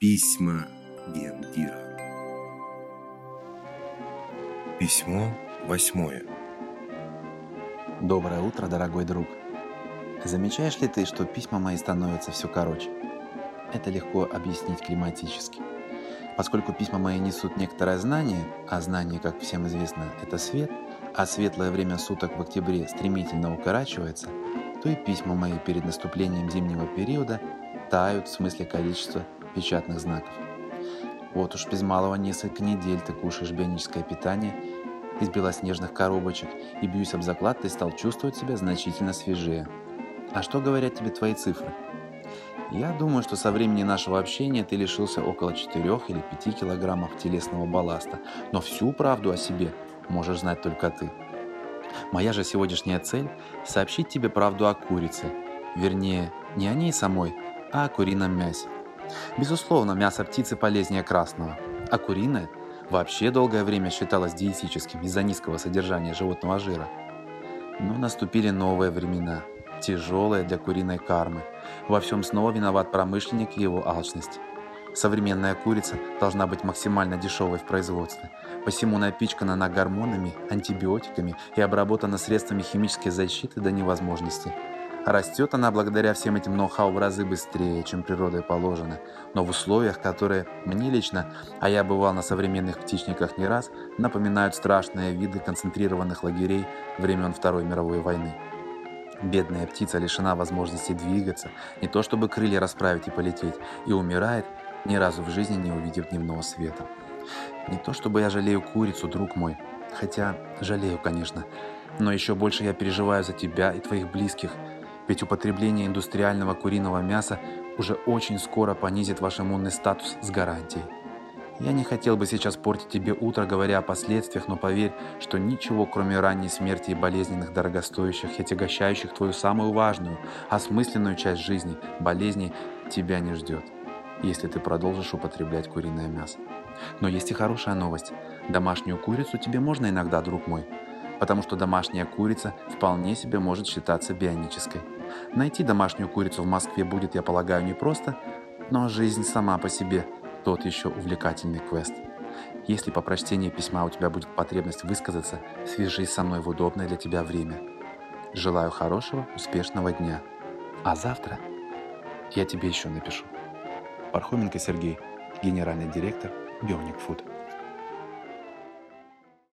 Письма Гендира. Письмо восьмое. Доброе утро, дорогой друг. Замечаешь ли ты, что письма мои становятся все короче? Это легко объяснить климатически. Поскольку письма мои несут некоторое знание, а знание, как всем известно, это свет, а светлое время суток в октябре стремительно укорачивается, то и письма мои перед наступлением зимнего периода тают в смысле количества печатных знаков. Вот уж без малого несколько недель ты кушаешь бионическое питание из белоснежных коробочек и бьюсь об заклад, ты стал чувствовать себя значительно свежее. А что говорят тебе твои цифры? Я думаю, что со времени нашего общения ты лишился около 4 или 5 килограммов телесного балласта, но всю правду о себе можешь знать только ты. Моя же сегодняшняя цель – сообщить тебе правду о курице. Вернее, не о ней самой, а о курином мясе. Безусловно, мясо птицы полезнее красного, а куриное вообще долгое время считалось диетическим из-за низкого содержания животного жира. Но наступили новые времена, тяжелые для куриной кармы. Во всем снова виноват промышленник и его алчность. Современная курица должна быть максимально дешевой в производстве, посему напичкана она гормонами, антибиотиками и обработана средствами химической защиты до невозможности – Растет она благодаря всем этим ноу-хау в разы быстрее, чем природой положено, но в условиях, которые мне лично, а я бывал на современных птичниках не раз, напоминают страшные виды концентрированных лагерей времен Второй мировой войны. Бедная птица лишена возможности двигаться, не то чтобы крылья расправить и полететь, и умирает, ни разу в жизни не увидев дневного света. Не то чтобы я жалею курицу, друг мой, хотя жалею, конечно, но еще больше я переживаю за тебя и твоих близких – ведь употребление индустриального куриного мяса уже очень скоро понизит ваш иммунный статус с гарантией. Я не хотел бы сейчас портить тебе утро, говоря о последствиях, но поверь, что ничего, кроме ранней смерти и болезненных, дорогостоящих и отягощающих твою самую важную, осмысленную часть жизни, болезней, тебя не ждет, если ты продолжишь употреблять куриное мясо. Но есть и хорошая новость. Домашнюю курицу тебе можно иногда, друг мой, потому что домашняя курица вполне себе может считаться бионической. Найти домашнюю курицу в Москве будет, я полагаю, непросто, но жизнь сама по себе тот еще увлекательный квест. Если по прочтении письма у тебя будет потребность высказаться, свяжись со мной в удобное для тебя время. Желаю хорошего, успешного дня. А завтра я тебе еще напишу. Пархоменко Сергей, генеральный директор Бионик Фуд.